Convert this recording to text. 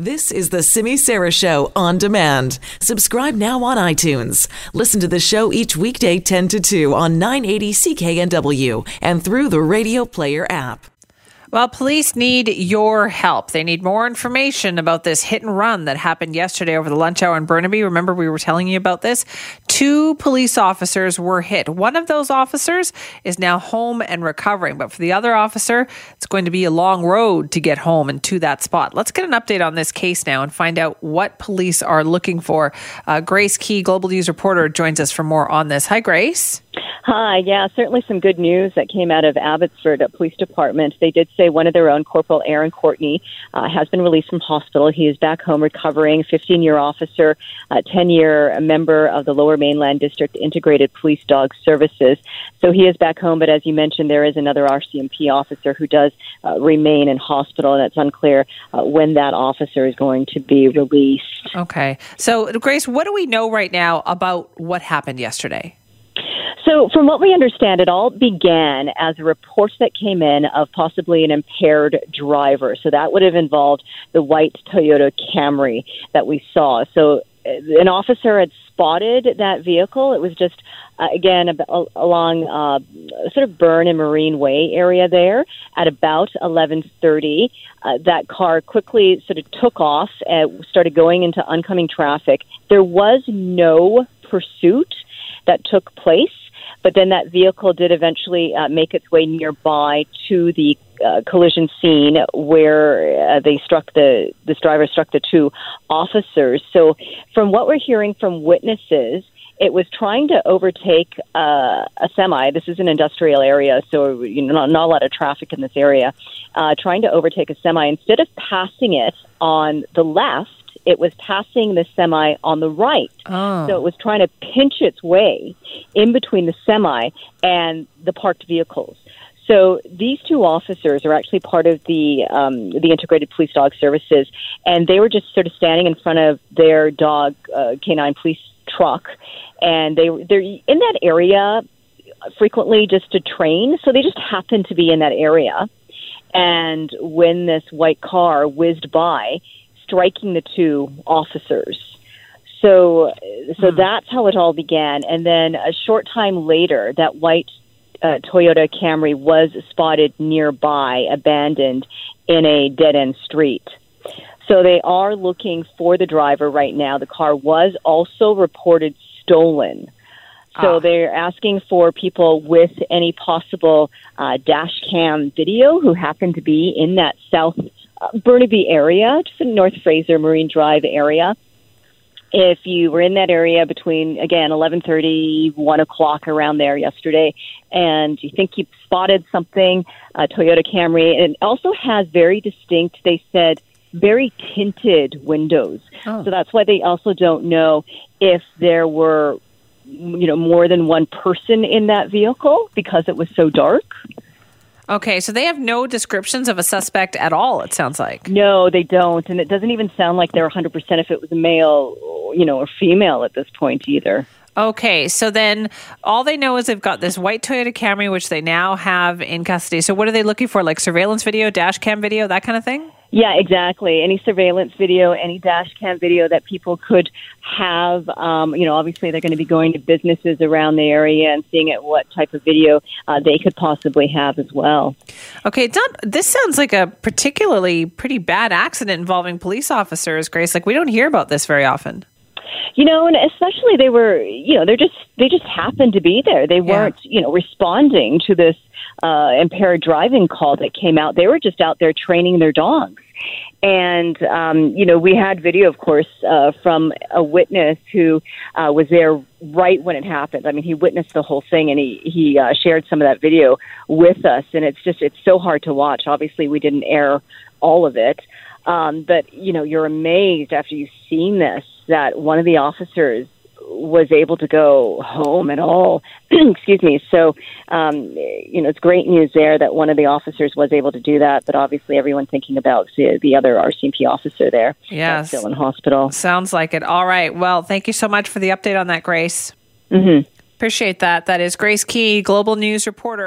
This is the Simi Sara Show on demand. Subscribe now on iTunes. Listen to the show each weekday 10 to 2 on 980 CKNW and through the Radio Player app. Well, police need your help. They need more information about this hit and run that happened yesterday over the lunch hour in Burnaby. Remember, we were telling you about this? Two police officers were hit. One of those officers is now home and recovering, but for the other officer, it's going to be a long road to get home and to that spot. Let's get an update on this case now and find out what police are looking for. Uh, Grace Key, Global News reporter, joins us for more on this. Hi, Grace. Hi, yeah, certainly some good news that came out of Abbotsford Police Department. They did say one of their own, Corporal Aaron Courtney, uh, has been released from hospital. He is back home recovering, 15 year officer, 10 year member of the Lower Mainland District Integrated Police Dog Services. So he is back home, but as you mentioned, there is another RCMP officer who does uh, remain in hospital, and it's unclear uh, when that officer is going to be released. Okay. So, Grace, what do we know right now about what happened yesterday? So, from what we understand, it all began as a report that came in of possibly an impaired driver. So, that would have involved the white Toyota Camry that we saw. So, uh, an officer had spotted that vehicle. It was just, uh, again, ab- along uh, sort of Byrne and Marine Way area there at about 11:30. Uh, that car quickly sort of took off and started going into oncoming traffic. There was no pursuit that took place. But then that vehicle did eventually uh, make its way nearby to the uh, collision scene where uh, they struck the this driver struck the two officers. So, from what we're hearing from witnesses, it was trying to overtake uh, a semi. This is an industrial area, so you know not, not a lot of traffic in this area. Uh, trying to overtake a semi instead of passing it on the left it was passing the semi on the right. Oh. So it was trying to pinch its way in between the semi and the parked vehicles. So these two officers are actually part of the um, the integrated police dog services, and they were just sort of standing in front of their dog uh, canine police truck, and they they're in that area frequently just to train. So they just happened to be in that area, and when this white car whizzed by, striking the two officers. So, so hmm. that's how it all began. And then a short time later, that white uh, Toyota Camry was spotted nearby, abandoned in a dead end street. So they are looking for the driver right now. The car was also reported stolen. So ah. they're asking for people with any possible uh, dash cam video who happen to be in that south Uh, Burnaby area, just in North Fraser Marine Drive area. If you were in that area between again eleven thirty, one o'clock around there yesterday, and you think you spotted something, a Toyota Camry, and it also has very distinct. They said very tinted windows, oh. so that's why they also don't know if there were you know more than one person in that vehicle because it was so dark. Okay, so they have no descriptions of a suspect at all, it sounds like. No, they don't. And it doesn't even sound like they're 100% if it was a male, you know, or female at this point either. Okay, so then all they know is they've got this white Toyota Camry, which they now have in custody. So what are they looking for? Like surveillance video, dash cam video, that kind of thing? Yeah, exactly. Any surveillance video, any dash cam video that people could have. Um, you know, obviously they're going to be going to businesses around the area and seeing at what type of video uh, they could possibly have as well. Okay, it's not, this sounds like a particularly pretty bad accident involving police officers, Grace. Like we don't hear about this very often. You know, and especially they were, you know, they're just they just happened to be there. They weren't, yeah. you know, responding to this uh, impaired driving call that came out. They were just out there training their dogs. And, um, you know, we had video, of course, uh, from a witness who uh, was there right when it happened. I mean, he witnessed the whole thing and he, he uh, shared some of that video with us. And it's just, it's so hard to watch. Obviously, we didn't air all of it. Um, but, you know, you're amazed after you've seen this that one of the officers was able to go home at all. Excuse me. So, um, you know, it's great news there that one of the officers was able to do that. But obviously, everyone thinking about the, the other RCMP officer there, yes, still in hospital. Sounds like it. All right. Well, thank you so much for the update on that, Grace. Mm-hmm. Appreciate that. That is Grace Key, Global News reporter.